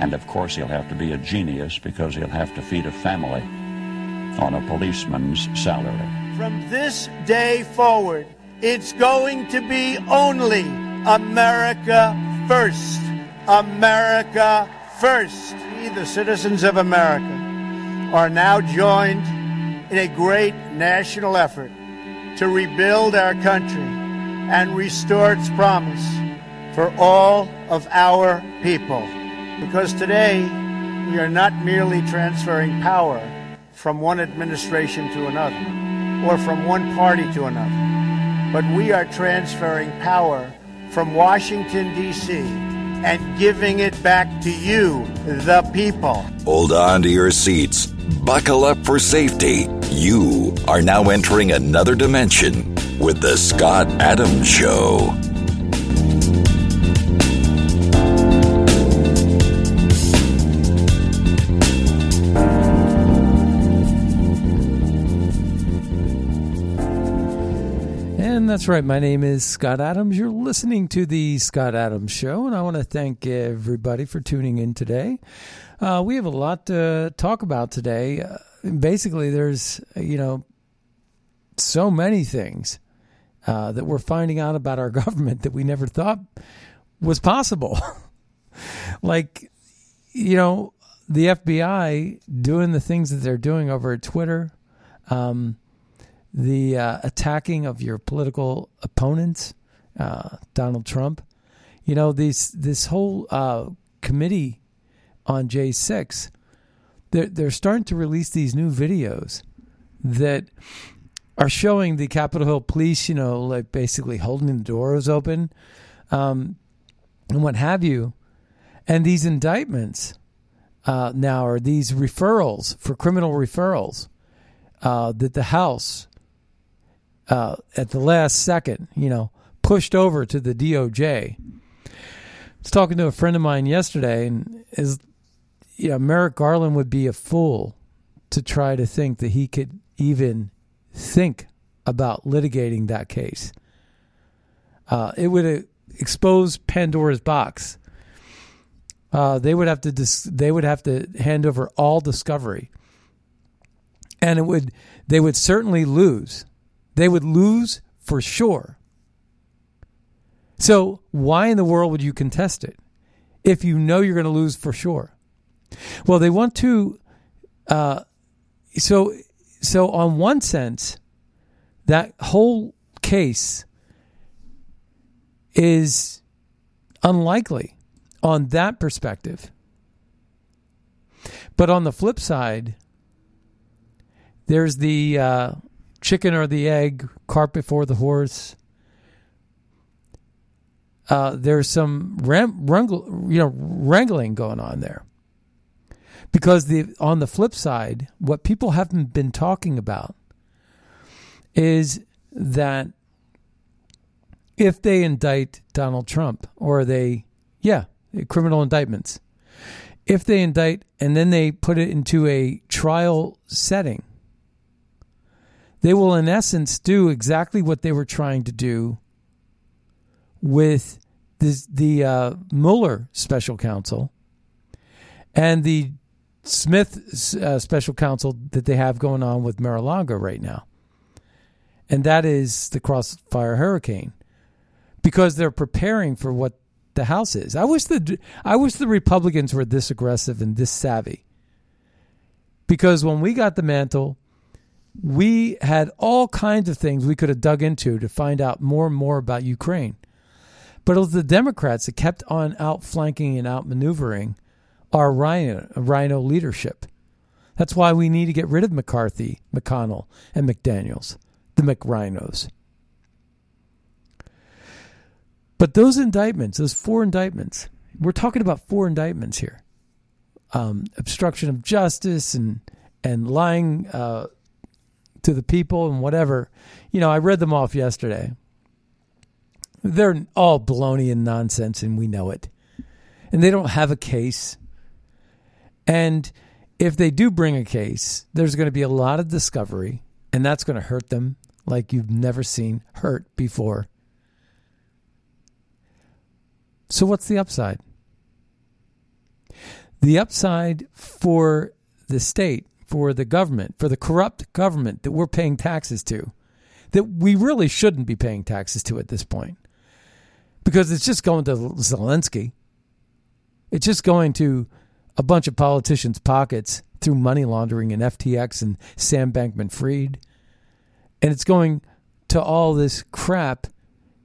And of course, he'll have to be a genius because he'll have to feed a family on a policeman's salary. From this day forward, it's going to be only America first. America first. We, the citizens of America, are now joined in a great national effort to rebuild our country and restore its promise for all of our people. Because today, we are not merely transferring power from one administration to another or from one party to another, but we are transferring power from Washington, D.C. and giving it back to you, the people. Hold on to your seats. Buckle up for safety. You are now entering another dimension with The Scott Adams Show. That's right. My name is Scott Adams. You're listening to the Scott Adams Show, and I want to thank everybody for tuning in today. Uh, we have a lot to talk about today. Uh, basically, there's you know so many things uh, that we're finding out about our government that we never thought was possible. like you know the FBI doing the things that they're doing over at Twitter. Um, the uh, attacking of your political opponents, uh, Donald Trump. You know, these this whole uh, committee on J six, they're they're starting to release these new videos that are showing the Capitol Hill police, you know, like basically holding the doors open, um, and what have you, and these indictments uh, now are these referrals for criminal referrals uh, that the House uh, at the last second, you know, pushed over to the DOJ. I was talking to a friend of mine yesterday, and is you know, Merrick Garland would be a fool to try to think that he could even think about litigating that case. Uh, it would expose Pandora's box. Uh, they would have to dis- they would have to hand over all discovery, and it would they would certainly lose they would lose for sure. So, why in the world would you contest it if you know you're going to lose for sure? Well, they want to. Uh, so, so on one sense, that whole case is unlikely on that perspective. But on the flip side, there's the uh, chicken or the egg, cart before the horse. Uh, there's some ram- wrangle, you know, wrangling going on there. Because the on the flip side, what people haven't been talking about is that if they indict Donald Trump or they, yeah, criminal indictments, if they indict and then they put it into a trial setting, they will, in essence, do exactly what they were trying to do with this, the uh, Mueller special counsel and the Smith uh, special counsel that they have going on with Mar-a-Lago right now. And that is the Crossfire Hurricane because they're preparing for what the House is. I wish the I wish the Republicans were this aggressive and this savvy. Because when we got the mantle, we had all kinds of things we could have dug into to find out more and more about Ukraine. But it was the Democrats that kept on outflanking and outmaneuvering our Rhino, RINO leadership. That's why we need to get rid of McCarthy, McConnell, and McDaniels, the McRhinos. But those indictments, those four indictments, we're talking about four indictments here um, obstruction of justice and and lying uh, to the people and whatever. You know, I read them off yesterday. They're all baloney and nonsense, and we know it. And they don't have a case. And if they do bring a case, there's going to be a lot of discovery, and that's going to hurt them like you've never seen hurt before. So, what's the upside? The upside for the state, for the government, for the corrupt government that we're paying taxes to, that we really shouldn't be paying taxes to at this point, because it's just going to Zelensky. It's just going to a bunch of politicians' pockets through money laundering and FTX and Sam Bankman Fried. And it's going to all this crap,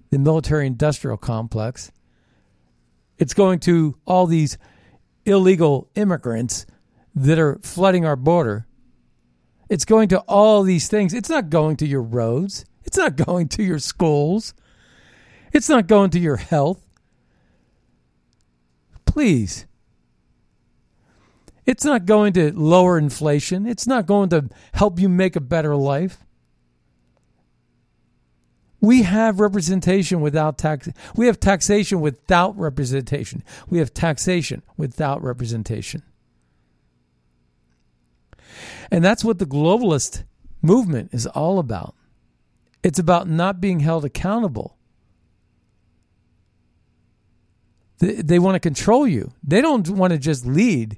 the military industrial complex. It's going to all these illegal immigrants that are flooding our border. It's going to all these things. It's not going to your roads. It's not going to your schools. It's not going to your health. Please it's not going to lower inflation. It's not going to help you make a better life. We have representation without tax. We have taxation without representation. We have taxation without representation. And that's what the globalist movement is all about. It's about not being held accountable. They, they want to control you. They don't want to just lead.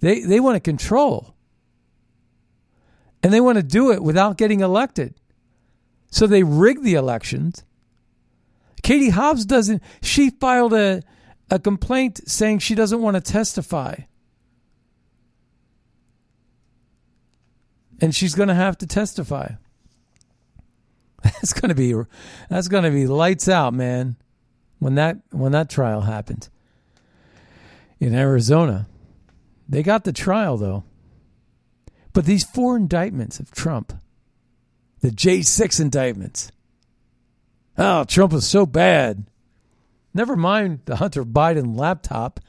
They they want to control. And they want to do it without getting elected. So they rig the elections. Katie Hobbs doesn't she filed a a complaint saying she doesn't want to testify. And she's going to have to testify. That's going to be that's going to be lights out, man. When that when that trial happens in Arizona. They got the trial, though. But these four indictments of Trump, the J6 indictments, oh, Trump was so bad. Never mind the Hunter Biden laptop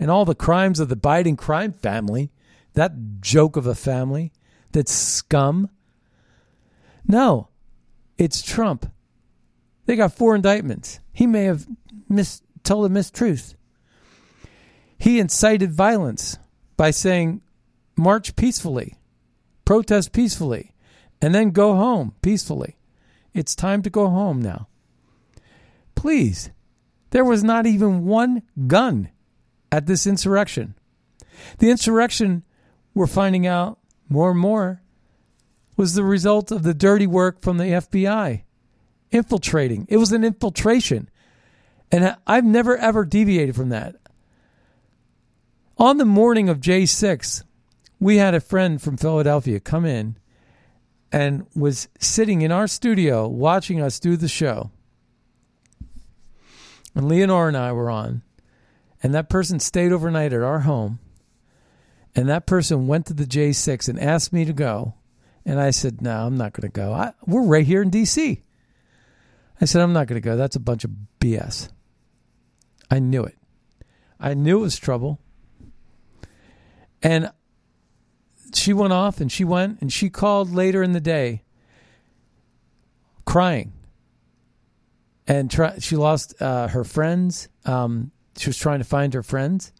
and all the crimes of the Biden crime family, that joke of a family, that scum. No, it's Trump. They got four indictments. He may have mis- told a mistruth. He incited violence by saying, march peacefully, protest peacefully, and then go home peacefully. It's time to go home now. Please, there was not even one gun at this insurrection. The insurrection, we're finding out more and more, was the result of the dirty work from the FBI infiltrating. It was an infiltration. And I've never ever deviated from that. On the morning of J6, we had a friend from Philadelphia come in and was sitting in our studio watching us do the show. And Leonore and I were on, and that person stayed overnight at our home. And that person went to the J6 and asked me to go. And I said, No, I'm not going to go. I, we're right here in D.C. I said, I'm not going to go. That's a bunch of BS. I knew it. I knew it was trouble. And she went off and she went and she called later in the day crying. And try, she lost uh, her friends. Um, she was trying to find her friends.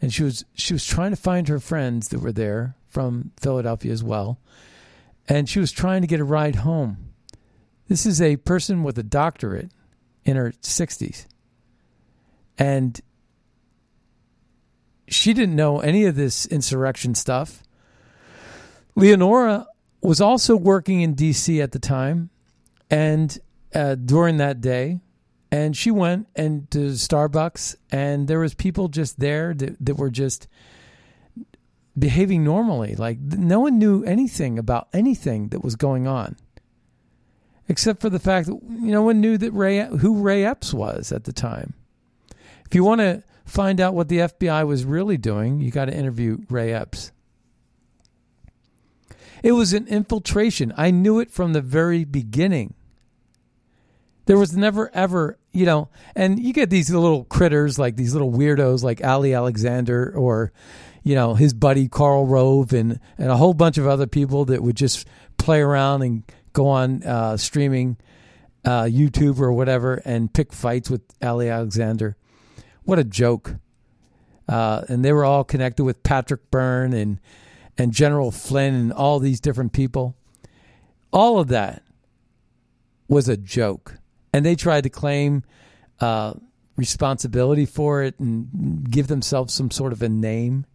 And she was she was trying to find her friends that were there from Philadelphia as well. And she was trying to get a ride home. This is a person with a doctorate in her 60s. And she didn't know any of this insurrection stuff. Leonora was also working in D.C. at the time, and uh, during that day, and she went and to Starbucks, and there was people just there that, that were just behaving normally. Like no one knew anything about anything that was going on, except for the fact that no one knew that Ray who Ray Epps was at the time. If you want to find out what the FBI was really doing, you got to interview Ray Epps. It was an infiltration. I knew it from the very beginning. There was never ever, you know, and you get these little critters like these little weirdos like Ali Alexander or, you know, his buddy Carl Rove and, and a whole bunch of other people that would just play around and go on uh, streaming uh, YouTube or whatever and pick fights with Ali Alexander. What a joke. Uh, and they were all connected with Patrick Byrne and, and General Flynn and all these different people. All of that was a joke. And they tried to claim uh, responsibility for it and give themselves some sort of a name.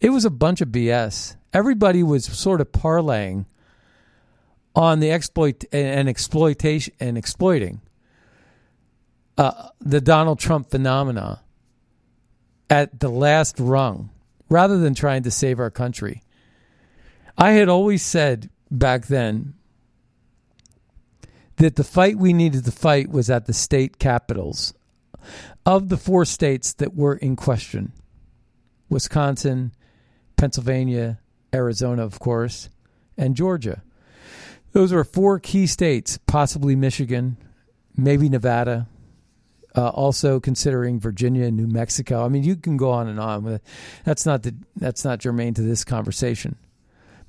It was a bunch of BS. Everybody was sort of parlaying on the exploit and exploitation and exploiting uh, the Donald Trump phenomena at the last rung rather than trying to save our country. I had always said back then that the fight we needed to fight was at the state capitals of the four states that were in question Wisconsin, Pennsylvania, Arizona, of course, and Georgia. Those were four key states, possibly Michigan, maybe Nevada, uh, also considering Virginia and New Mexico. I mean, you can go on and on. That's not the, that's not germane to this conversation.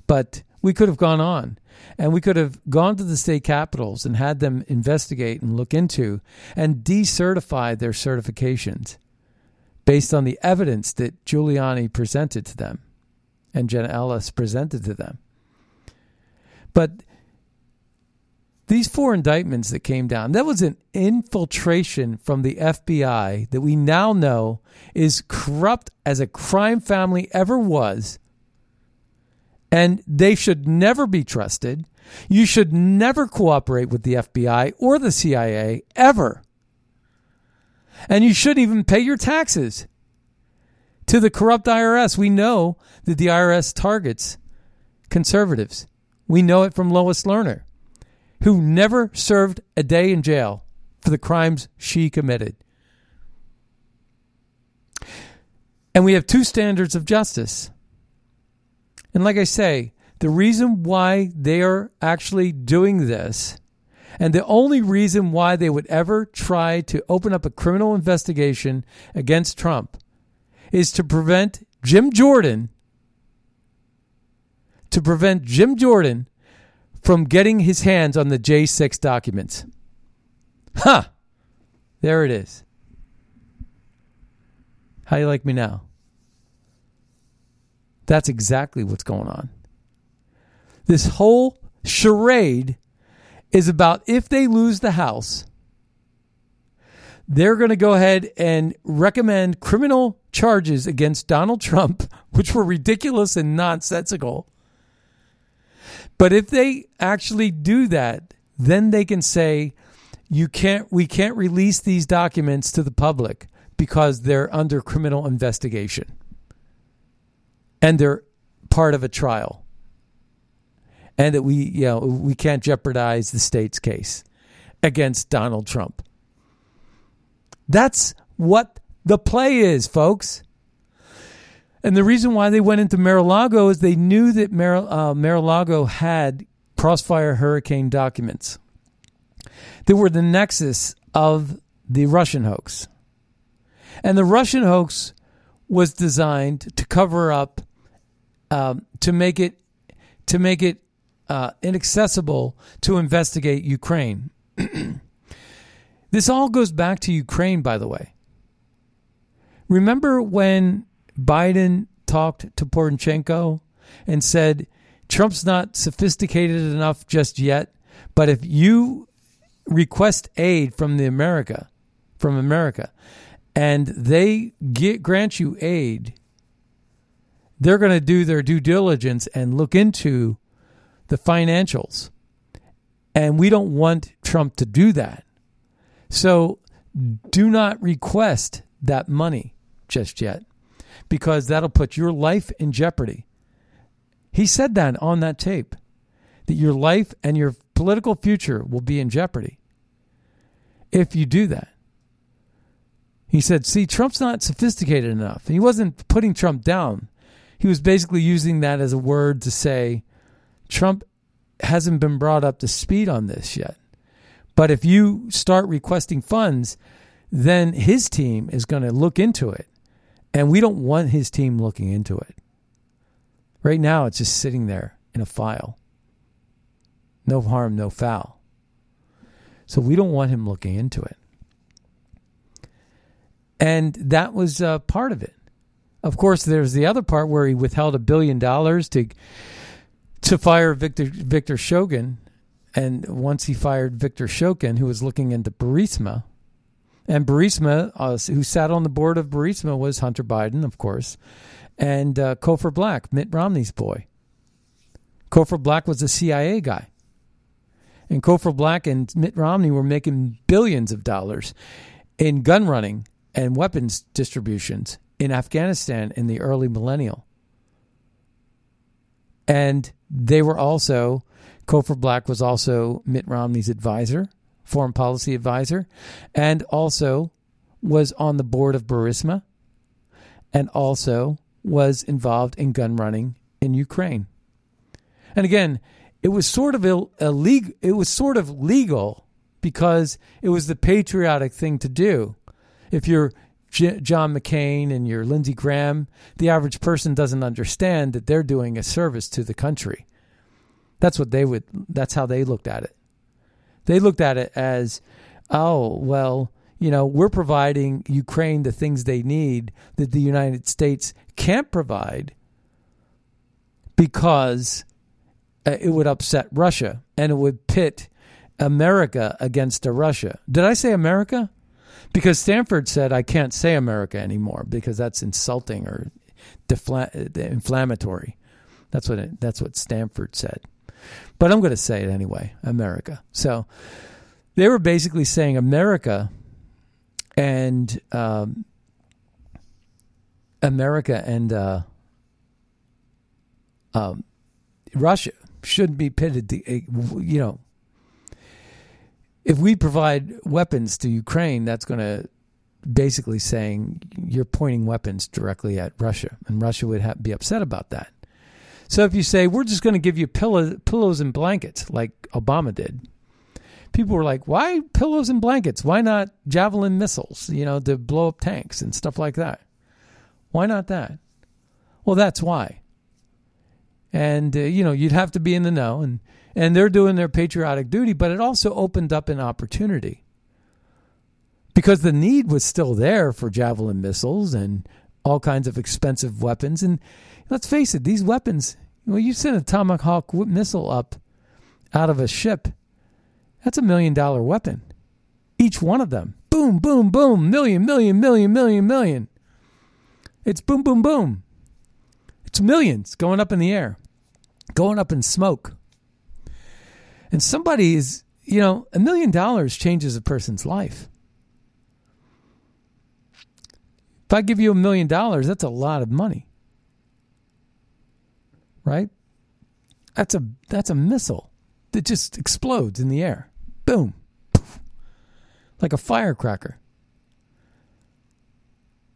But we could have gone on and we could have gone to the state capitals and had them investigate and look into and decertify their certifications based on the evidence that Giuliani presented to them and Jenna Ellis presented to them. But these four indictments that came down, that was an infiltration from the FBI that we now know is corrupt as a crime family ever was and they should never be trusted. You should never cooperate with the FBI or the CIA ever. And you shouldn't even pay your taxes to the corrupt IRS. We know that the IRS targets conservatives. We know it from Lois Lerner, who never served a day in jail for the crimes she committed. And we have two standards of justice and like I say, the reason why they are actually doing this, and the only reason why they would ever try to open up a criminal investigation against Trump, is to prevent Jim Jordan, to prevent Jim Jordan from getting his hands on the J6 documents. Huh. There it is. How you like me now? That's exactly what's going on. This whole charade is about if they lose the House, they're going to go ahead and recommend criminal charges against Donald Trump, which were ridiculous and nonsensical. But if they actually do that, then they can say you can't we can't release these documents to the public because they're under criminal investigation and they're part of a trial. And that we, you know, we can't jeopardize the state's case against Donald Trump. That's what the play is, folks. And the reason why they went into Mar-a-Lago is they knew that Mar- uh, Mar-a-Lago had Crossfire Hurricane documents that were the nexus of the Russian hoax. And the Russian hoax was designed to cover up um, to make it to make it uh, inaccessible to investigate Ukraine. this all goes back to Ukraine, by the way. Remember when Biden talked to Poroshenko and said, Trump's not sophisticated enough just yet, but if you request aid from the America, from America, and they get, grant you aid, they're going to do their due diligence and look into the financials. And we don't want Trump to do that. So do not request that money just yet because that'll put your life in jeopardy. He said that on that tape that your life and your political future will be in jeopardy if you do that. He said, See, Trump's not sophisticated enough. He wasn't putting Trump down he was basically using that as a word to say Trump hasn't been brought up to speed on this yet. But if you start requesting funds, then his team is going to look into it And we don't want his team looking into it. Right now, it's just sitting there in a file. No harm, no foul. So we don't want him looking into it. And that was uh, part of it. Of course, there's the other part where he withheld a billion dollars to to fire Victor Victor Shokin, and once he fired Victor Shokin, who was looking into Burisma, and Burisma, uh, who sat on the board of Burisma, was Hunter Biden, of course, and uh, Cofer Black, Mitt Romney's boy. Cofer Black was a CIA guy. And Cofer Black and Mitt Romney were making billions of dollars in gun running and weapons distributions in Afghanistan in the early millennial. And they were also, Cofer Black was also Mitt Romney's advisor, foreign policy advisor, and also was on the board of Burisma, and also was involved in gun running in Ukraine. And again, it was sort of illegal. It was sort of legal because it was the patriotic thing to do. If you're J- John McCain and you're Lindsey Graham, the average person doesn't understand that they're doing a service to the country. That's what they would. That's how they looked at it. They looked at it as, oh well, you know, we're providing Ukraine the things they need that the United States can't provide because uh, it would upset Russia and it would pit America against Russia. Did I say America? Because Stanford said I can't say America anymore because that's insulting or defla- inflammatory. That's what it, that's what Stanford said. But I'm going to say it anyway, America. So they were basically saying America and um, America and uh, um, Russia shouldn't be pitted. To, you know, if we provide weapons to Ukraine, that's going to basically saying you're pointing weapons directly at Russia, and Russia would be upset about that. So if you say we're just going to give you pillow, pillows and blankets like Obama did, people were like, "Why pillows and blankets? Why not javelin missiles? You know, to blow up tanks and stuff like that? Why not that?" Well, that's why. And uh, you know, you'd have to be in the know and and they're doing their patriotic duty, but it also opened up an opportunity because the need was still there for javelin missiles and all kinds of expensive weapons. And let's face it, these weapons, well, you send a Tomahawk missile up out of a ship, that's a million dollar weapon. Each one of them. Boom, boom, boom, million, million, million, million, million. It's boom, boom, boom. It's millions going up in the air, going up in smoke. And somebody is, you know, a million dollars changes a person's life. If I give you a million dollars, that's a lot of money. Right? That's a that's a missile that just explodes in the air. Boom. Like a firecracker.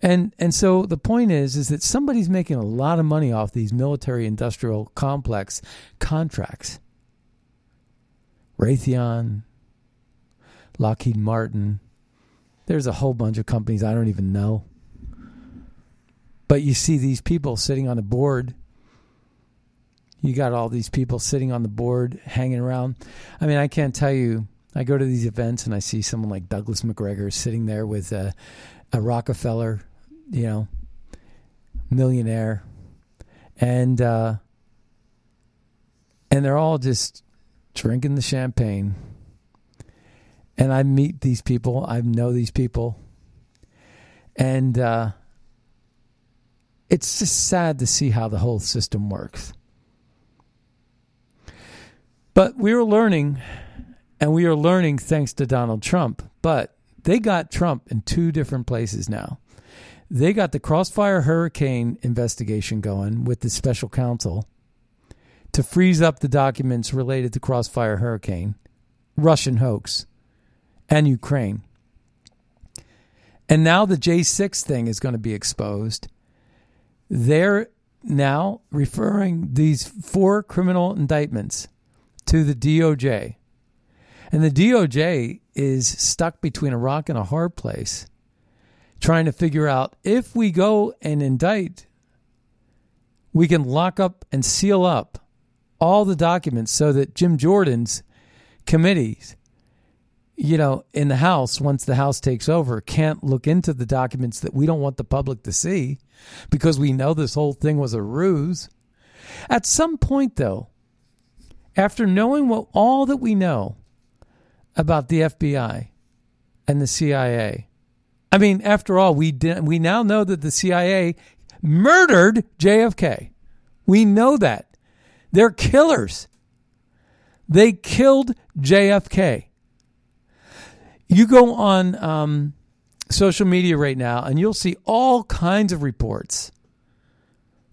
And and so the point is is that somebody's making a lot of money off these military industrial complex contracts. Raytheon, Lockheed Martin. There's a whole bunch of companies I don't even know. But you see these people sitting on a board. You got all these people sitting on the board, hanging around. I mean, I can't tell you. I go to these events and I see someone like Douglas McGregor sitting there with a, a Rockefeller, you know, millionaire, and uh, and they're all just drinking the champagne. And I meet these people, I know these people. And uh, it's just sad to see how the whole system works. But we are learning, and we are learning thanks to Donald Trump. But they got Trump in two different places now. They got the Crossfire Hurricane investigation going with the special counsel to freeze up the documents related to Crossfire Hurricane, Russian hoax, and Ukraine. And now the J6 thing is going to be exposed. They're now referring these four criminal indictments to the DOJ. And the DOJ is stuck between a rock and a hard place trying to figure out if we go and indict, we can lock up and seal up all the documents so that Jim Jordan's committees, you know, in the House, once the House takes over, can't look into the documents that we don't want the public to see because we know this whole thing was a ruse. At some point, though, after knowing what all that we know about the FBI and the CIA, I mean, after all, we did, we now know that the CIA murdered JFK. We know that. They're killers. They killed JFK. You go on um, social media right now and you'll see all kinds of reports.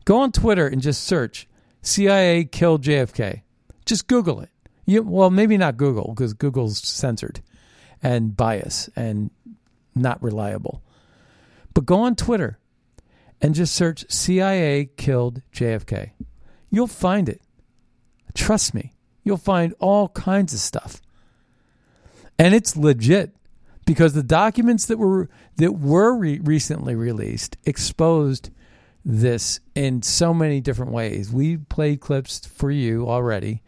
Go on Twitter and just search CIA killed JFK. Just Google it. You, well, maybe not Google because Google's censored and biased and not reliable. But go on Twitter and just search CIA killed JFK. You'll find it. Trust me, you'll find all kinds of stuff. And it's legit because the documents that were that were re- recently released exposed this in so many different ways. We played clips for you already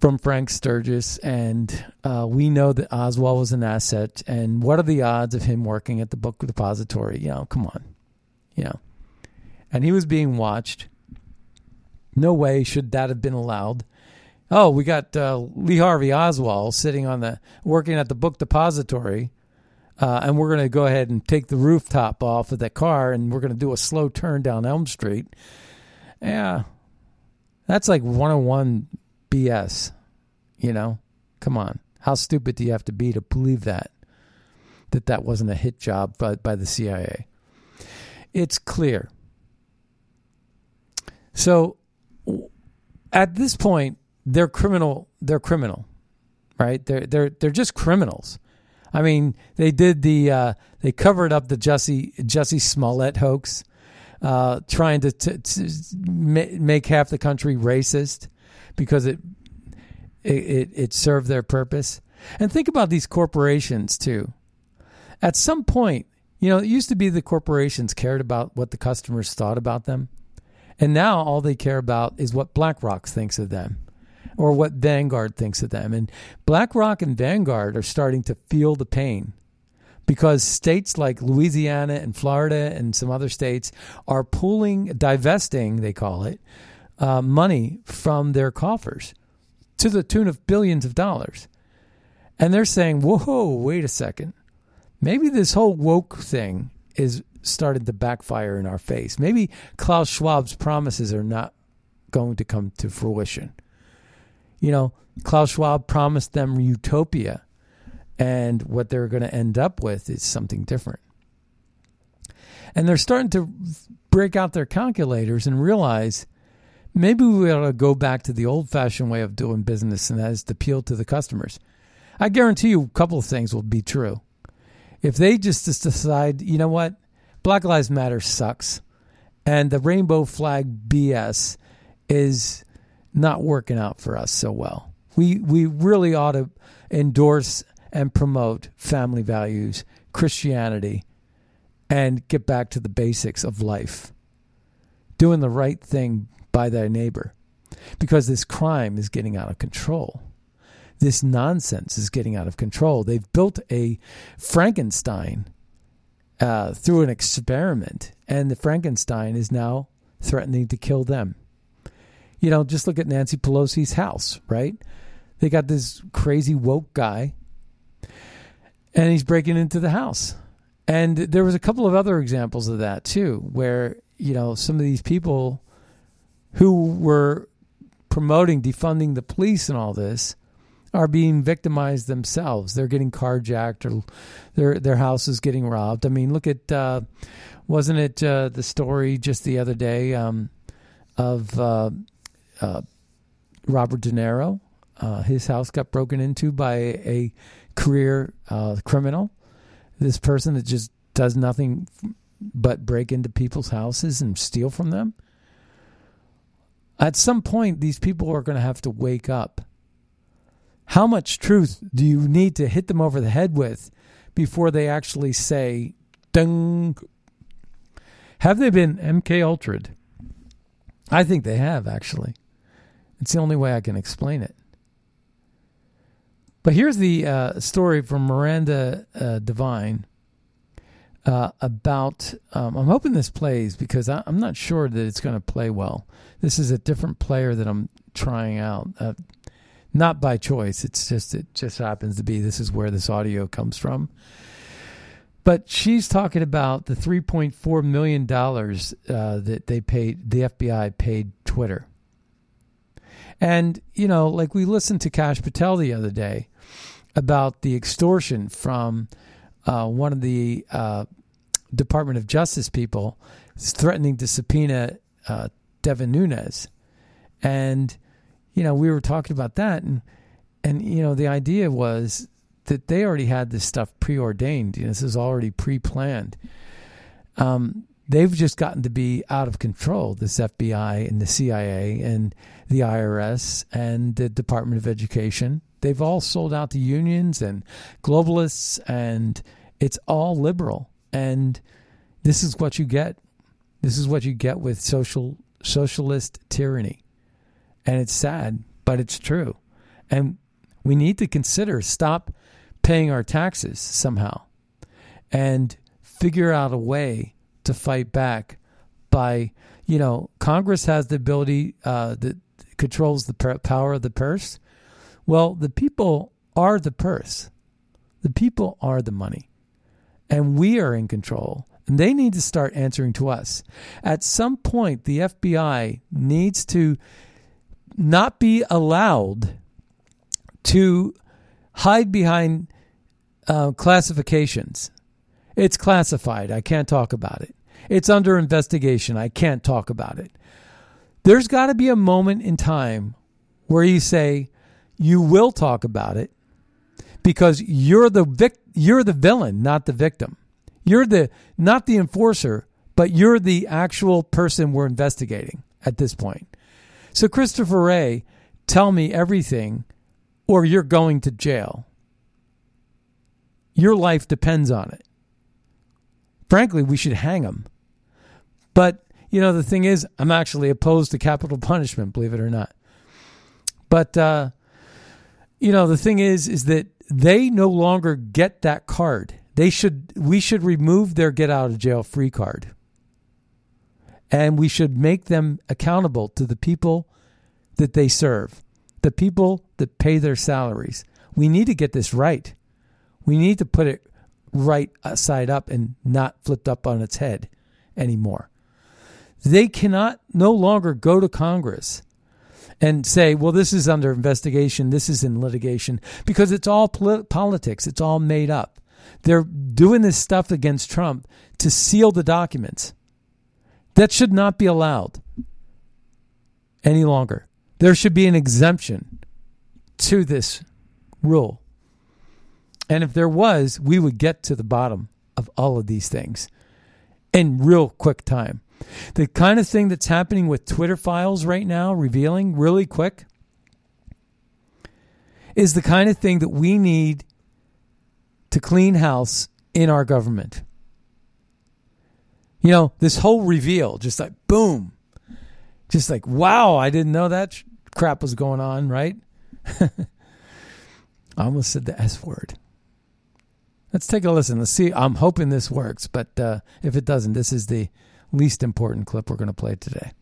from Frank Sturgis, and uh, we know that Oswald was an asset. And what are the odds of him working at the book depository? You know, come on, you know. And he was being watched. No way should that have been allowed. Oh, we got uh, Lee Harvey Oswald sitting on the working at the book depository, uh, and we're going to go ahead and take the rooftop off of that car, and we're going to do a slow turn down Elm Street. Yeah, that's like 101 BS. You know, come on. How stupid do you have to be to believe that? That that wasn't a hit job by, by the CIA. It's clear. So at this point, they're criminal. They're criminal, right? They're they're they're just criminals. I mean, they did the uh, they covered up the Jesse Jesse Smollett hoax, uh, trying to, to, to make half the country racist because it, it it served their purpose. And think about these corporations too. At some point, you know, it used to be the corporations cared about what the customers thought about them. And now all they care about is what BlackRock thinks of them or what Vanguard thinks of them. And BlackRock and Vanguard are starting to feel the pain because states like Louisiana and Florida and some other states are pulling, divesting, they call it, uh, money from their coffers to the tune of billions of dollars. And they're saying, whoa, wait a second. Maybe this whole woke thing is started to backfire in our face. Maybe Klaus Schwab's promises are not going to come to fruition. You know, Klaus Schwab promised them utopia, and what they're going to end up with is something different. And they're starting to break out their calculators and realize maybe we ought to go back to the old fashioned way of doing business, and that is to appeal to the customers. I guarantee you a couple of things will be true. If they just decide, you know what, Black Lives Matter sucks, and the rainbow flag BS is not working out for us so well. We we really ought to endorse and promote family values, Christianity, and get back to the basics of life. Doing the right thing by thy neighbor. Because this crime is getting out of control. This nonsense is getting out of control. They've built a Frankenstein uh, through an experiment, and the Frankenstein is now threatening to kill them. You know, just look at Nancy Pelosi's house, right? They got this crazy woke guy, and he's breaking into the house. And there was a couple of other examples of that too, where you know some of these people who were promoting defunding the police and all this are being victimized themselves. They're getting carjacked or their their house is getting robbed. I mean, look at uh, wasn't it uh, the story just the other day um, of uh, uh Robert De Niro? Uh, his house got broken into by a career uh, criminal. This person that just does nothing but break into people's houses and steal from them. At some point, these people are going to have to wake up how much truth do you need to hit them over the head with before they actually say, dung? Have they been MK Ultra'd? I think they have, actually. It's the only way I can explain it. But here's the uh, story from Miranda uh, Devine uh, about. Um, I'm hoping this plays because I, am not sure that it's going to play well. This is a different player that I'm trying out, uh, not by choice. It's just it just happens to be this is where this audio comes from. But she's talking about the 3.4 million dollars uh, that they paid, the FBI paid Twitter. And you know, like we listened to Kash Patel the other day about the extortion from uh, one of the uh, Department of Justice people threatening to subpoena uh, Devin Nunes, and you know we were talking about that, and and you know the idea was that they already had this stuff preordained. You know, this is already pre-planned. Um, they've just gotten to be out of control. This FBI and the CIA and the IRS and the Department of Education. They've all sold out to unions and globalists, and it's all liberal. And this is what you get. This is what you get with social socialist tyranny. And it's sad, but it's true. And we need to consider stop paying our taxes somehow and figure out a way to fight back by, you know, Congress has the ability uh, that controls the power of the purse. Well, the people are the purse. The people are the money. And we are in control. And they need to start answering to us. At some point, the FBI needs to not be allowed to hide behind uh, classifications. It's classified. I can't talk about it. It's under investigation. I can't talk about it. There's got to be a moment in time where you say you will talk about it because you're the vic- you're the villain, not the victim. You're the not the enforcer, but you're the actual person we're investigating at this point. So Christopher Wray, tell me everything or you're going to jail. Your life depends on it. Frankly, we should hang him. But, you know, the thing is, I'm actually opposed to capital punishment, believe it or not. But, uh, you know, the thing is, is that they no longer get that card. They should, we should remove their get out of jail free card. And we should make them accountable to the people that they serve, the people that pay their salaries. We need to get this right. We need to put it right uh, side up and not flipped up on its head anymore. They cannot no longer go to Congress and say, well, this is under investigation, this is in litigation, because it's all politics, it's all made up. They're doing this stuff against Trump to seal the documents. That should not be allowed any longer. There should be an exemption to this rule. And if there was, we would get to the bottom of all of these things in real quick time. The kind of thing that's happening with Twitter files right now, revealing really quick, is the kind of thing that we need to clean house in our government. You know, this whole reveal, just like boom, just like, wow, I didn't know that crap was going on, right? I almost said the S word. Let's take a listen. Let's see. I'm hoping this works, but uh, if it doesn't, this is the least important clip we're going to play today.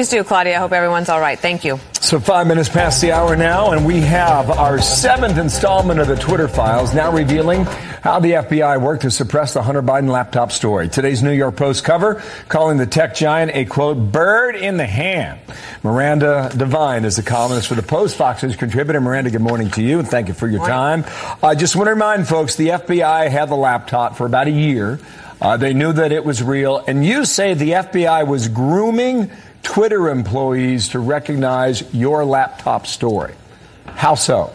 Please do, Claudia. I hope everyone's all right. Thank you. So, five minutes past the hour now, and we have our seventh installment of the Twitter files now revealing how the FBI worked to suppress the Hunter Biden laptop story. Today's New York Post cover calling the tech giant a quote, bird in the hand. Miranda Devine is a columnist for the Post, Fox News contributor. Miranda, good morning to you, and thank you for your time. I uh, just want to remind folks the FBI had the laptop for about a year. Uh, they knew that it was real, and you say the FBI was grooming Twitter employees to recognize your laptop story. How so?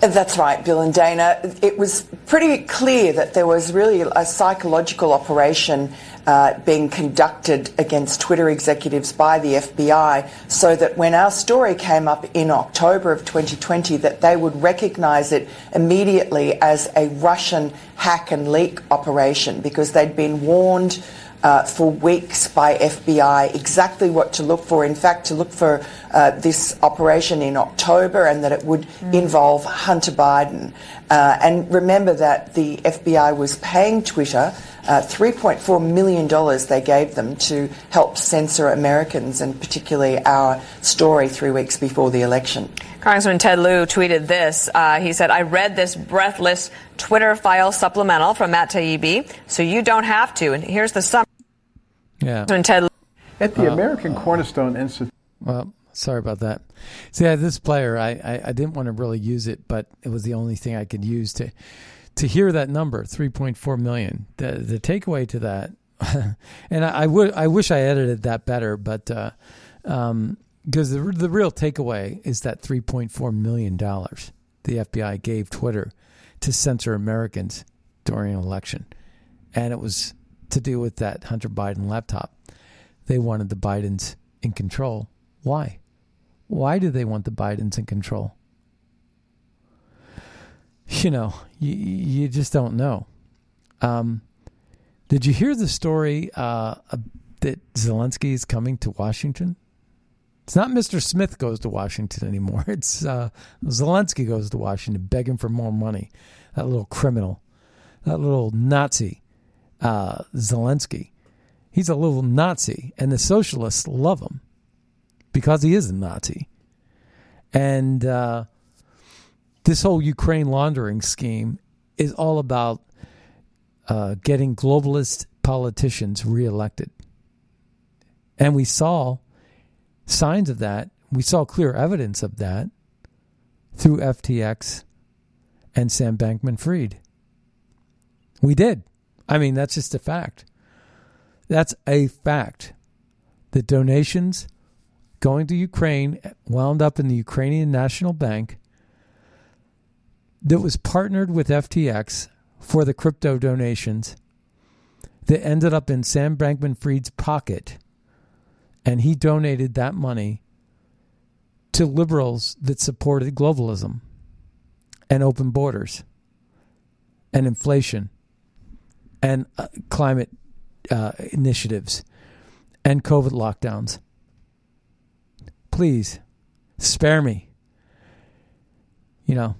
That's right, Bill and Dana. It was pretty clear that there was really a psychological operation uh, being conducted against Twitter executives by the FBI so that when our story came up in October of 2020 that they would recognize it immediately as a Russian hack and leak operation because they'd been warned uh, for weeks by FBI exactly what to look for. In fact, to look for uh, this operation in October and that it would mm. involve Hunter Biden. Uh, and remember that the FBI was paying Twitter uh, $3.4 million they gave them to help censor Americans and particularly our story three weeks before the election. Congressman Ted Lieu tweeted this. Uh, he said, I read this breathless Twitter file supplemental from Matt Taibbi, so you don't have to. And here's the summary. Yeah. Ted At the uh, American Cornerstone Institute. Well, sorry about that. See, this player, I, I, I didn't want to really use it, but it was the only thing I could use to to hear that number, 3.4 million, the the takeaway to that, and I, I, would I wish I edited that better, but uh, um, because the the real takeaway is that 3.4 million dollars the FBI gave Twitter to censor Americans during an election, and it was to do with that Hunter Biden laptop. They wanted the Bidens in control. Why? Why do they want the Bidens in control? you know, you, you just don't know. Um, did you hear the story uh, that Zelensky is coming to Washington? It's not Mr. Smith goes to Washington anymore. It's uh, Zelensky goes to Washington begging for more money. That little criminal, that little Nazi, uh, Zelensky. He's a little Nazi, and the socialists love him because he is a Nazi. And uh, this whole Ukraine laundering scheme is all about uh, getting globalist politicians reelected. And we saw signs of that. We saw clear evidence of that through FTX and Sam Bankman Fried. We did. I mean, that's just a fact. That's a fact. The donations going to Ukraine wound up in the Ukrainian National Bank that was partnered with FTX for the crypto donations that ended up in Sam Bankman Fried's pocket. And he donated that money to liberals that supported globalism and open borders and inflation and uh, climate uh, initiatives and COVID lockdowns. Please spare me. You know,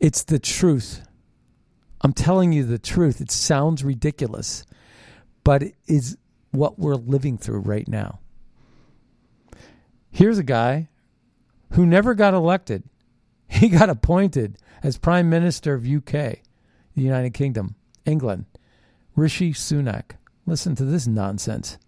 it's the truth. I'm telling you the truth. It sounds ridiculous, but it is what we're living through right now. Here's a guy who never got elected. He got appointed as Prime Minister of UK, the United Kingdom, England, Rishi Sunak. Listen to this nonsense.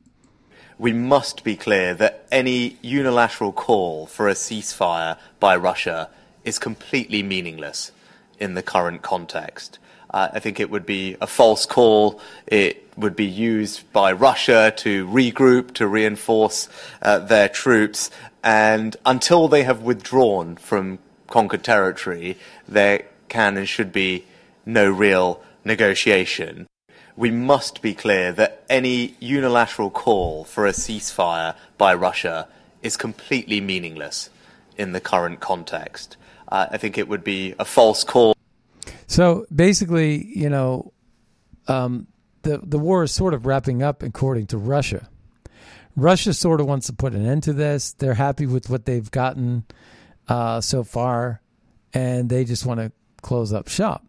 We must be clear that any unilateral call for a ceasefire by Russia is completely meaningless in the current context. Uh, I think it would be a false call. It would be used by Russia to regroup, to reinforce uh, their troops. And until they have withdrawn from conquered territory, there can and should be no real negotiation. We must be clear that any unilateral call for a ceasefire by Russia is completely meaningless in the current context uh, I think it would be a false call. So basically, you know, um, the the war is sort of wrapping up according to Russia. Russia sort of wants to put an end to this. They're happy with what they've gotten uh, so far, and they just want to close up shop.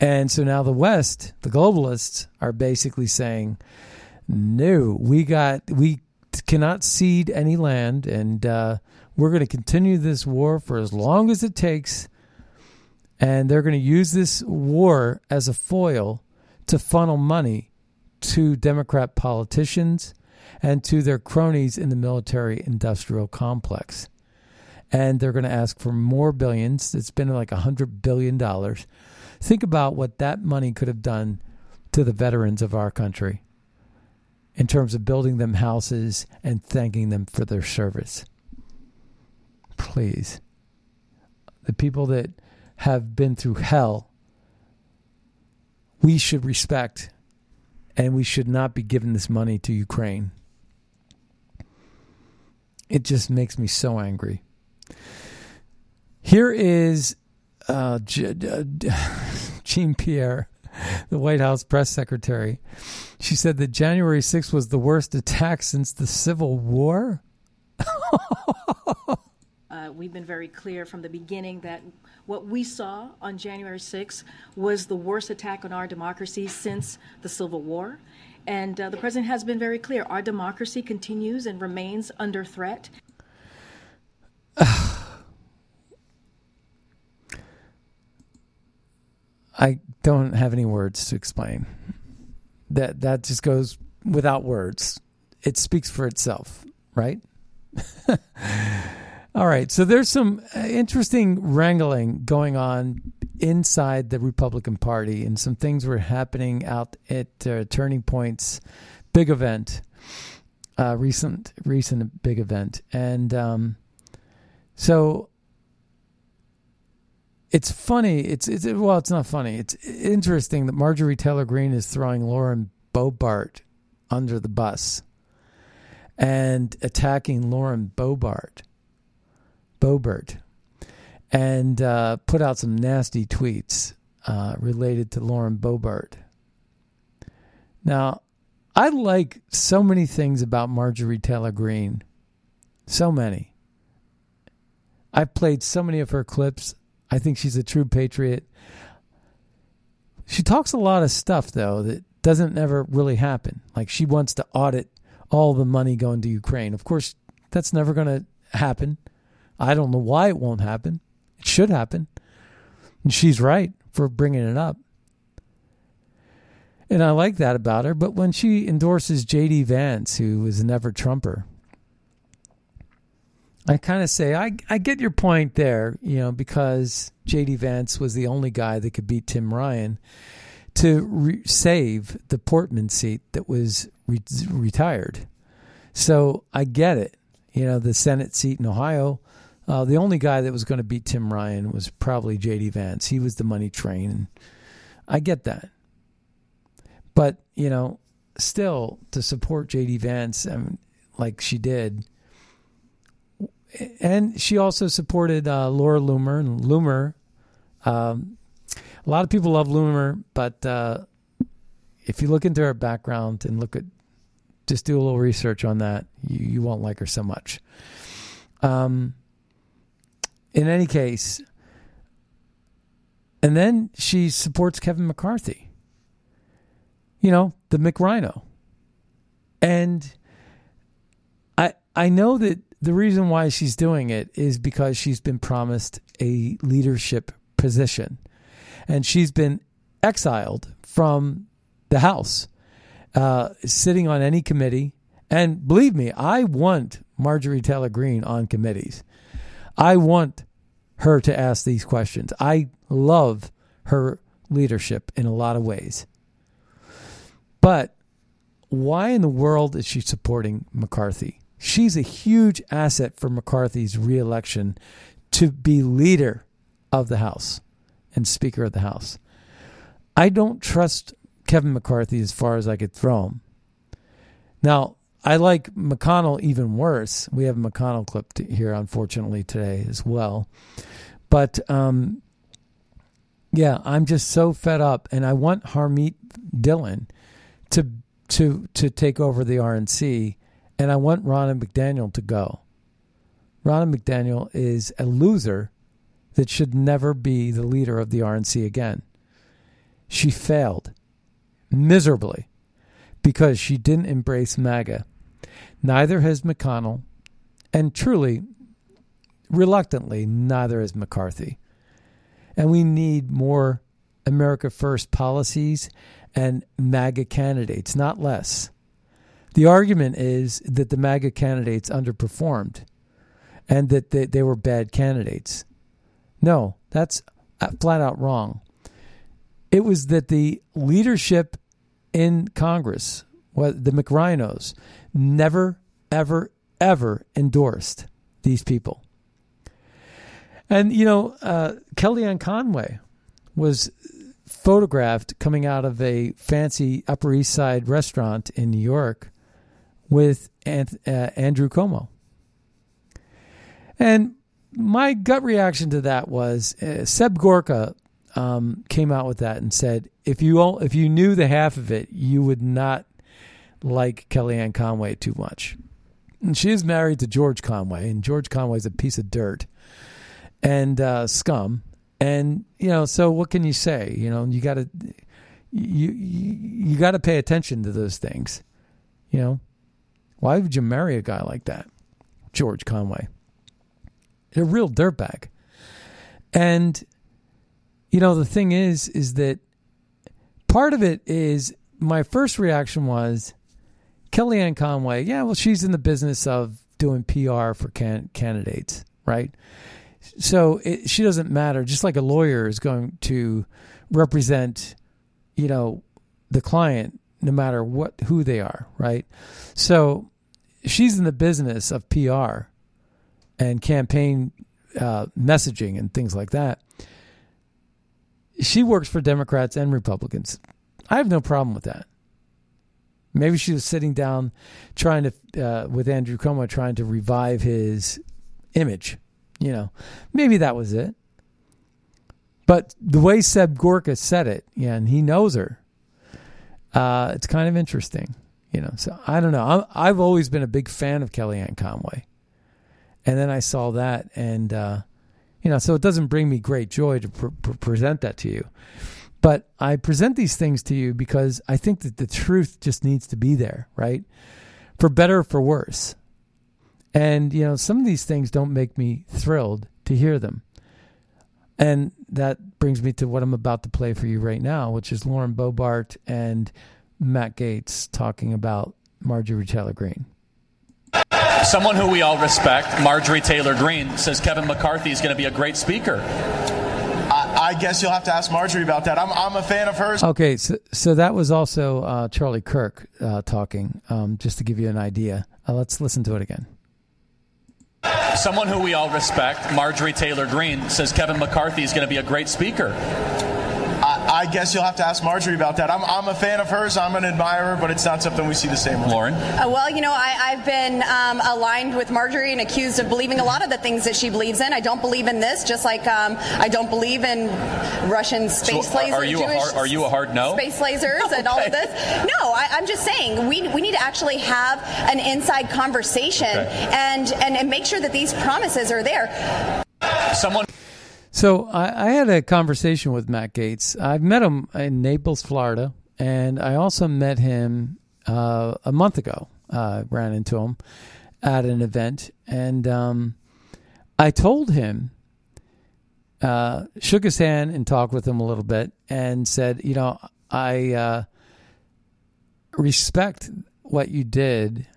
And so now the West, the globalists, are basically saying, "No, we got we cannot cede any land, and uh, we're going to continue this war for as long as it takes. And they're going to use this war as a foil to funnel money to Democrat politicians and to their cronies in the military industrial complex. And they're going to ask for more billions. It's been like a $100 billion. Think about what that money could have done to the veterans of our country in terms of building them houses and thanking them for their service please. The people that have been through hell we should respect and we should not be giving this money to Ukraine. It just makes me so angry. Here is uh, Jean Pierre, the White House press secretary. She said that January 6th was the worst attack since the Civil War. uh, we've been very clear from the beginning that what we saw on January 6th was the worst attack on our democracy since the Civil War. And uh, the president has been very clear our democracy continues and remains under threat. I don't have any words to explain. That that just goes without words. It speaks for itself, right? All right. So there's some uh, interesting wrangling going on inside the Republican Party, and some things were happening out at uh, Turning Point's big event, uh, recent recent big event, and um, so it's funny. It's it's well, it's not funny. It's interesting that Marjorie Taylor Greene is throwing Lauren Bobart under the bus and attacking Lauren Bobart, Boebert, and uh, put out some nasty tweets uh, related to Lauren Boebert. Now, I like so many things about Marjorie Taylor Greene, so many. I've played so many of her clips. I think she's a true patriot. She talks a lot of stuff though that doesn't ever really happen. Like she wants to audit all the money going to Ukraine. Of course, that's never going to happen. I don't know why it won't happen. It should happen. And she's right for bringing it up. And I like that about her. But when she endorses J.D. Vance, who is an ever Trumper, I kind of say, I, I get your point there, you know, because J.D. Vance was the only guy that could beat Tim Ryan to re- save the Portman seat that was re- retired. So I get it. You know, the Senate seat in Ohio, uh, the only guy that was going to beat Tim Ryan was probably J.D. Vance. He was the money train. And I get that. But, you know, still to support J.D. Vance, I mean, like she did – and she also supported uh, Laura Loomer and Loomer. Um, a lot of people love Loomer, but uh, if you look into her background and look at, just do a little research on that, you, you won't like her so much. Um, in any case, and then she supports Kevin McCarthy. You know, the McRhino. And I I know that the reason why she's doing it is because she's been promised a leadership position and she's been exiled from the House, uh, sitting on any committee. And believe me, I want Marjorie Taylor Greene on committees. I want her to ask these questions. I love her leadership in a lot of ways. But why in the world is she supporting McCarthy? She's a huge asset for McCarthy's reelection to be leader of the House and Speaker of the House. I don't trust Kevin McCarthy as far as I could throw him. Now, I like McConnell even worse. We have a McConnell clip here, unfortunately, today as well. But um, yeah, I'm just so fed up, and I want Harmeet Dhillon to to to take over the RNC and I want Ronna McDaniel to go. Ronna McDaniel is a loser that should never be the leader of the RNC again. She failed miserably because she didn't embrace MAGA. Neither has McConnell, and truly, reluctantly, neither has McCarthy. And we need more America First policies and MAGA candidates, not less. The argument is that the MAGA candidates underperformed and that they, they were bad candidates. No, that's uh, flat out wrong. It was that the leadership in Congress, the McRhinos, never, ever, ever endorsed these people. And, you know, uh, Kellyanne Conway was photographed coming out of a fancy Upper East Side restaurant in New York with Anth- uh, Andrew Cuomo. And my gut reaction to that was uh, Seb Gorka um, came out with that and said, if you all, if you knew the half of it, you would not like Kellyanne Conway too much. And she is married to George Conway, and George Conway is a piece of dirt and uh, scum. And you know, so what can you say? You know, you got to you you, you got to pay attention to those things. You know, why would you marry a guy like that, George Conway? A real dirtbag. And you know, the thing is, is that part of it is my first reaction was Kellyanne Conway. Yeah, well, she's in the business of doing PR for can- candidates, right? So it, she doesn't matter. Just like a lawyer is going to represent, you know, the client no matter what who they are, right? So she's in the business of PR and campaign uh, messaging and things like that. She works for Democrats and Republicans. I have no problem with that. Maybe she was sitting down trying to, uh, with Andrew Cuomo, trying to revive his image. You know, maybe that was it. But the way Seb Gorka said it, yeah, and he knows her, uh, it's kind of interesting. You know, so I don't know. I'm, I've always been a big fan of Kellyanne Conway. And then I saw that, and, uh, you know, so it doesn't bring me great joy to pr- pr- present that to you. But I present these things to you because I think that the truth just needs to be there, right? For better or for worse. And, you know, some of these things don't make me thrilled to hear them. And that brings me to what I'm about to play for you right now, which is Lauren Bobart and Matt Gaetz talking about Marjorie Taylor Greene. Someone who we all respect, Marjorie Taylor Greene, says Kevin McCarthy is going to be a great speaker. I, I guess you'll have to ask Marjorie about that. I'm, I'm a fan of hers. Okay, so, so that was also uh, Charlie Kirk uh, talking, um, just to give you an idea. Uh, let's listen to it again. Someone who we all respect, Marjorie Taylor Greene, says Kevin McCarthy is going to be a great speaker. I, I guess you'll have to ask Marjorie about that. I'm, I'm a fan of hers. I'm an admirer, but it's not something we see the same way. Lauren? Uh, well, you know, I, I've been um, aligned with Marjorie and accused of believing a lot of the things that she believes in. I don't believe in this, just like um, I don't believe in Russian space So, lasers. are you a Jewish hard- are you a hard no? Space lasers and all of this. No, I, I'm just saying we, we need to actually have an inside conversation Okay. and, and and make sure that these promises are there. Someone. So I, I had a conversation with Matt Gaetz. I've met him in Naples, Florida, and I also met him uh, a month ago. Uh, ran into him at an event, and um, I told him, uh, shook his hand and talked with him a little bit, and said, you know, I uh, respect what you did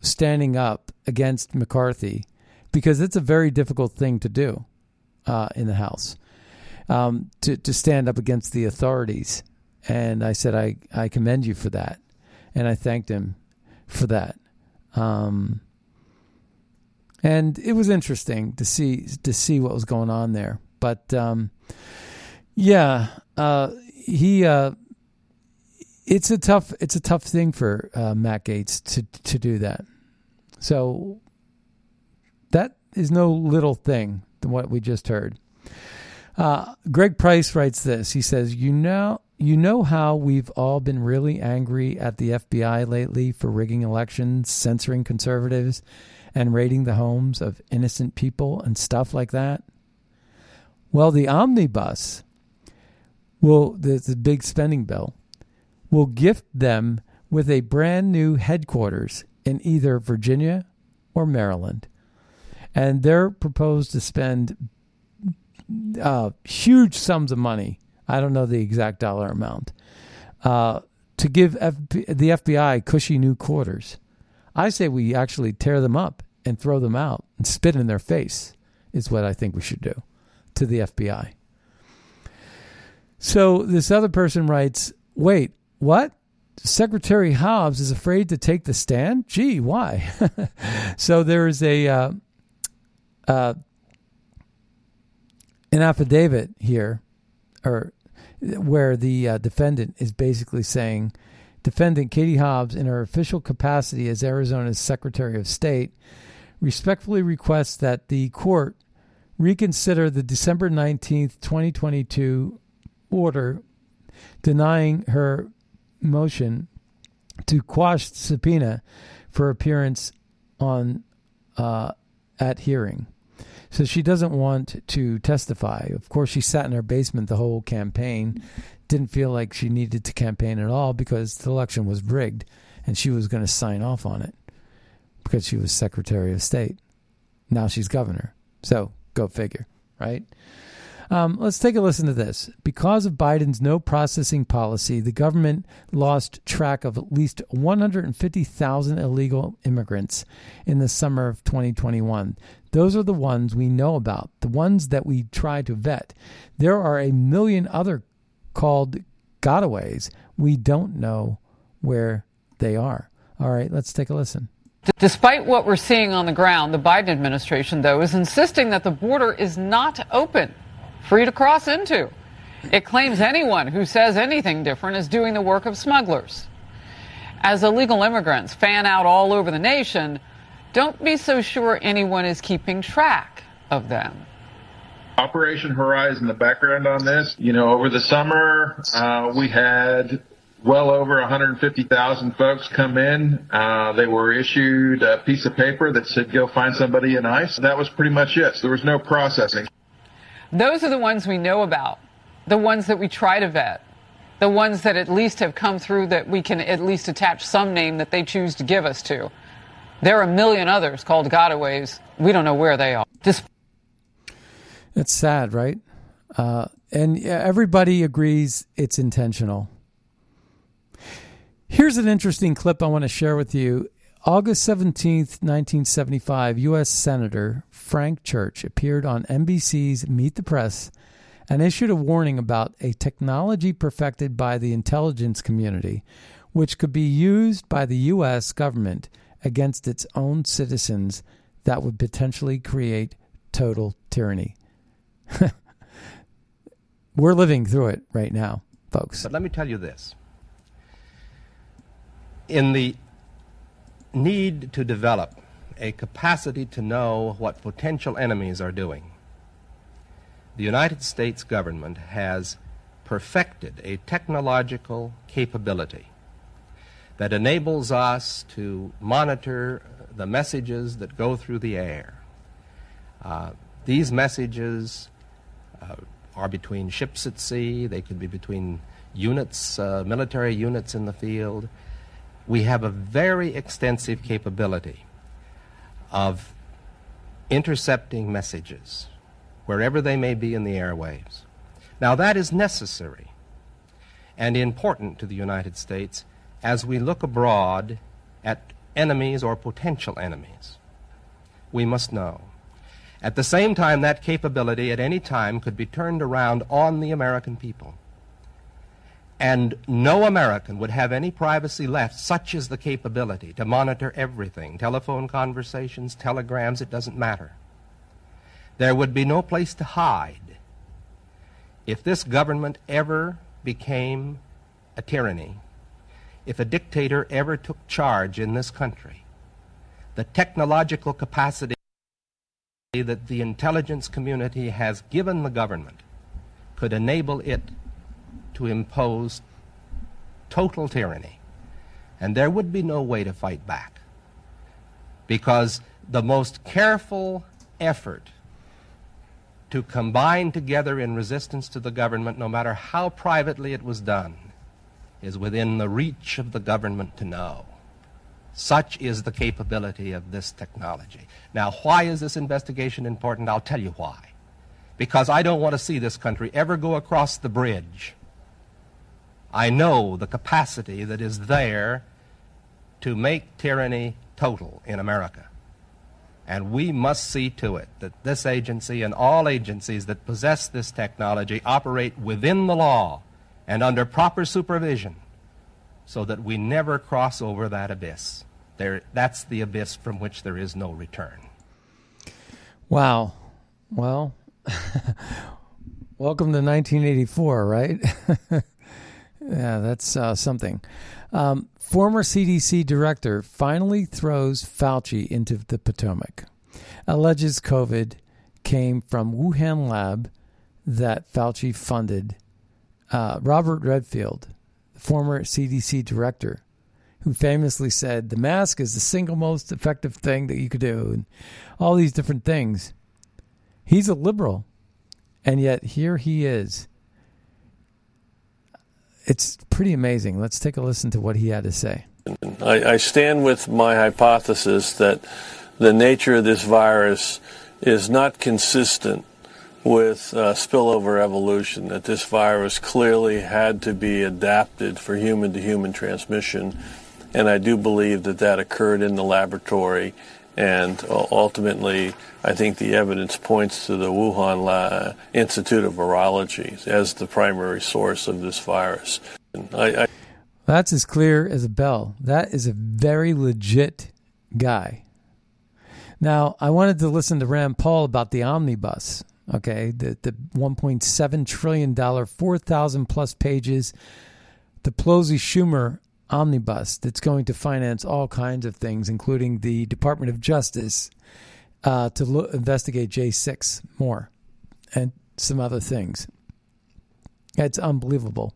standing up against McCarthy because it's a very difficult thing to do uh, in the House um, to to stand up against the authorities. And I said I I commend you for that, and I thanked him for that. Um, and it was interesting to see to see what was going on there. But um, yeah, uh, he. Uh, it's a tough it's a tough thing for uh, Matt Gaetz to to do that. So that is no little thing than what we just heard. Uh, Greg Price writes this. He says, "You know, you know how we've all been really angry at the FBI lately for rigging elections, censoring conservatives, and raiding the homes of innocent people and stuff like that. Well, the omnibus will the, the big spending bill will gift them with a brand new headquarters in either Virginia or Maryland. And they're proposed to spend uh, huge sums of money. I don't know the exact dollar amount uh, to give F- the FBI cushy new quarters. I say we actually tear them up and throw them out and spit in their face is what I think we should do to the FBI. So this other person writes, "Wait, what? Secretary Hobbs is afraid to take the stand? Gee, why?" so there is a uh, uh, an affidavit here, or where the uh, defendant is basically saying, defendant Katie Hobbs, in her official capacity as Arizona's Secretary of State, respectfully requests that the court reconsider the December 19th, 2022 order denying her motion to quash subpoena for appearance on uh, at hearing. So she doesn't want to testify. Of course, she sat in her basement the whole campaign, didn't feel like she needed to campaign at all because the election was rigged and she was going to sign off on it because she was Secretary of State. Now she's governor. So go figure, right? Um, let's take a listen to this. Because of Biden's no processing policy, the government lost track of at least 150,000 illegal immigrants in the summer of 2021. Those are the ones we know about, the ones that we try to vet. There are a million other called gotaways. We don't know where they are. All right, let's take a listen. Despite what we're seeing on the ground, the Biden administration, though, is insisting that the border is not open free to cross into. It claims anyone who says anything different is doing the work of smugglers. As illegal immigrants fan out all over the nation, don't be so sure anyone is keeping track of them. Operation Horizon, the background on this, you know, over the summer, uh, we had well over 150,000 folks come in. Uh, they were issued a piece of paper that said, go find somebody in ICE. That was pretty much it. So there was no processing. Those are the ones we know about, the ones that we try to vet, the ones that at least have come through that we can at least attach some name that they choose to give us to. There are a million others called gotaways. We don't know where they are. Dis- it's sad, right? Uh, and everybody agrees it's intentional. Here's an interesting clip I want to share with you. August 17th, 1975, U.S. Senator Frank Church appeared on NBC's Meet the Press and issued a warning about a technology perfected by the intelligence community, which could be used by the U.S. government against its own citizens that would potentially create total tyranny. We're living through it right now, folks. But let me tell you this. In the need to develop a capacity to know what potential enemies are doing. The United States government has perfected a technological capability that enables us to monitor the messages that go through the air. Uh, these messages uh, are between ships at sea, they could be between units, uh, military units in the field we have a very extensive capability of intercepting messages wherever they may be in the airwaves. Now, that is necessary and important to the United States as we look abroad at enemies or potential enemies. We must know. At the same time, that capability at any time could be turned around on the American people. And no American would have any privacy left, such is the capability to monitor everything telephone conversations, telegrams, it doesn't matter. There would be no place to hide. If this government ever became a tyranny, if a dictator ever took charge in this country, the technological capacity that the intelligence community has given the government could enable it to impose total tyranny. And there would be no way to fight back. Because the most careful effort to combine together in resistance to the government, no matter how privately it was done, is within the reach of the government to know. Such is the capability of this technology. Now, why is this investigation important? I'll tell you why. Because I don't want to see this country ever go across the bridge I know the capacity that is there to make tyranny total in America. And we must see to it that this agency and all agencies that possess this technology operate within the law and under proper supervision so that we never cross over that abyss. There, that's the abyss from which there is no return. Wow. Well, Welcome to 1984, right? yeah, that's uh, something. Um, former CDC director finally throws Fauci into the Potomac. Alleges COVID came from Wuhan lab that Fauci funded. Uh, Robert Redfield, former CDC director, who famously said the mask is the single most effective thing that you could do, and all these different things. He's a liberal, and yet here he is. It's pretty amazing. Let's take a listen to what he had to say. I, I stand with my hypothesis that the nature of this virus is not consistent with uh, spillover evolution, that this virus clearly had to be adapted for human to human transmission. And I do believe that that occurred in the laboratory. And uh, ultimately, I think the evidence points to the Wuhan La- Institute of Virology as the primary source of this virus. I, I That's as clear as a bell. That is a very legit guy. Now, I wanted to listen to Rand Paul about the omnibus. Okay, the the 1.7 trillion dollar, 4,000 plus pages, the Pelosi Schumer omnibus that's going to finance all kinds of things, including the Department of Justice uh, to investigate J6 more and some other things. It's unbelievable.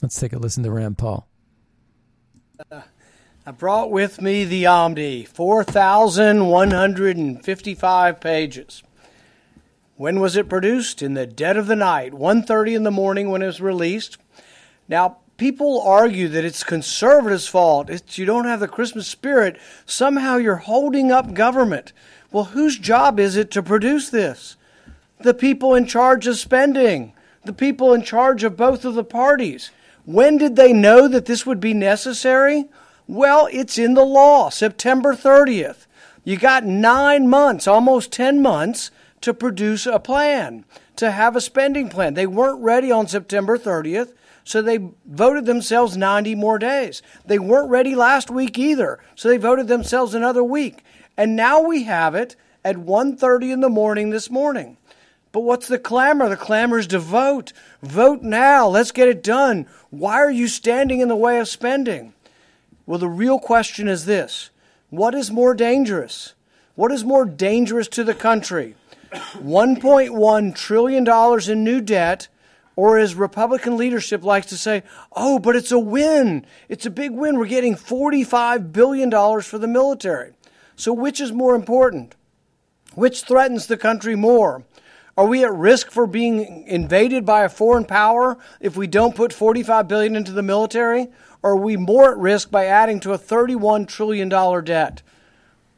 Let's take a listen to Rand Paul. I brought with me the Omni, 4,155 pages. When was it produced? In the dead of the night, 1:30 in the morning when it was released. Now, people argue that it's conservatives' fault. It's you don't have the Christmas spirit. Somehow you're holding up government. Well, whose job is it to produce this? The people in charge of spending, the people in charge of both of the parties. When did they know that this would be necessary? Well, it's in the law, September 30th. You got nine months, almost 10 months, to produce a plan, to have a spending plan. They weren't ready on September 30th, so they voted themselves 90 more days. They weren't ready last week either, so they voted themselves another week. And now we have it at 1:30 in the morning this morning. But what's the clamor? The clamor is to vote. Vote now. Let's get it done. Why are you standing in the way of spending? Well, the real question is this what is more dangerous? What is more dangerous to the country? $1.1 trillion in new debt, or as Republican leadership likes to say, oh, but it's a win. It's a big win. We're getting $45 billion for the military. So, which is more important? Which threatens the country more? Are we at risk for being invaded by a foreign power if we don't put 45 billion into the military? Or are we more at risk by adding to a 31 trillion dollar debt?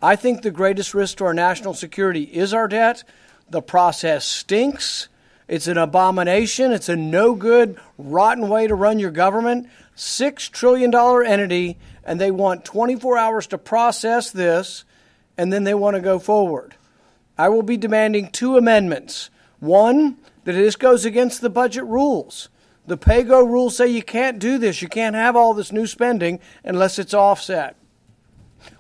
I think the greatest risk to our national security is our debt. The process stinks. It's an abomination. It's a no good, rotten way to run your government. $6 trillion entity, and they want 24 hours to process this, and then they want to go forward. I will be demanding two amendments. One, that this goes against the budget rules. The PAYGO rules say you can't do this. You can't have all this new spending unless it's offset.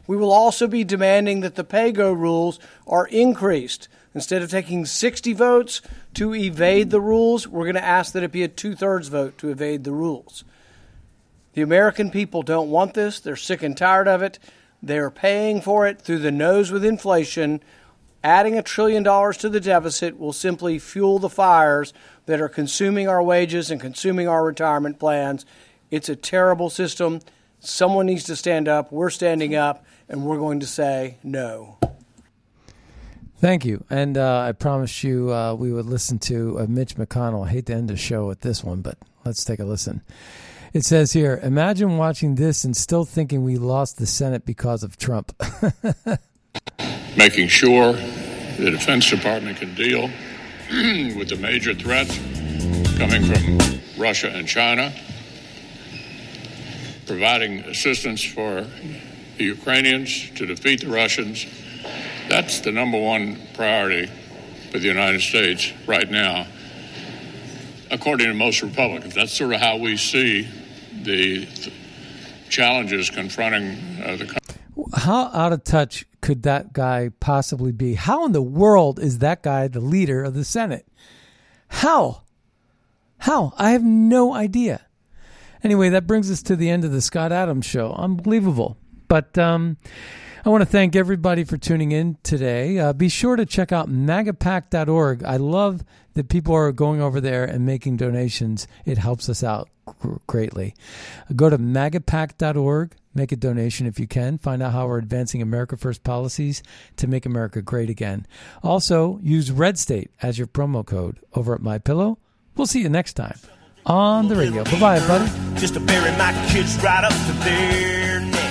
We will also be demanding that the PAYGO rules are increased. Instead of taking 60 votes to evade the rules, we're going to ask that it be a two thirds vote to evade the rules. The American people don't want this. They're sick and tired of it. They're paying for it through the nose with inflation. Adding a trillion dollars to the deficit will simply fuel the fires that are consuming our wages and consuming our retirement plans. It's a terrible system. Someone needs to stand up. We're standing up, and we're going to say no. Thank you. And uh, I promised you uh, we would listen to uh, Mitch McConnell. I hate to end the show with this one, but let's take a listen. It says here Imagine watching this and still thinking we lost the Senate because of Trump. Making sure the Defense Department can deal with the major threats coming from Russia and China, providing assistance for the Ukrainians to defeat the Russians. That's the number one priority for the United States right now, according to most Republicans. That's sort of how we see the th- challenges confronting uh, the country. How out of touch could that guy possibly be? How in the world is that guy the leader of the Senate? How? How? I have no idea. Anyway, that brings us to the end of the Scott Adams show. Unbelievable. But um, I want to thank everybody for tuning in today. Uh, be sure to check out magapack.org. I love that people are going over there and making donations. It helps us out greatly. Go to magapack.org, make a donation if you can. Find out how we're advancing America First policies to make America great again. Also, use Red State as your promo code over at My Pillow. We'll see you next time on the radio. Bye bye, buddy. Just to bury my kids right up to their neck.